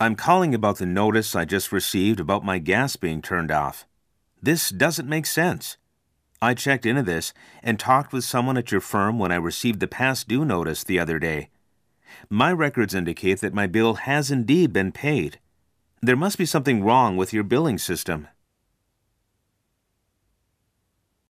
I'm calling about the notice I just received about my gas being turned off. This doesn't make sense. I checked into this and talked with someone at your firm when I received the past due notice the other day. My records indicate that my bill has indeed been paid. There must be something wrong with your billing system.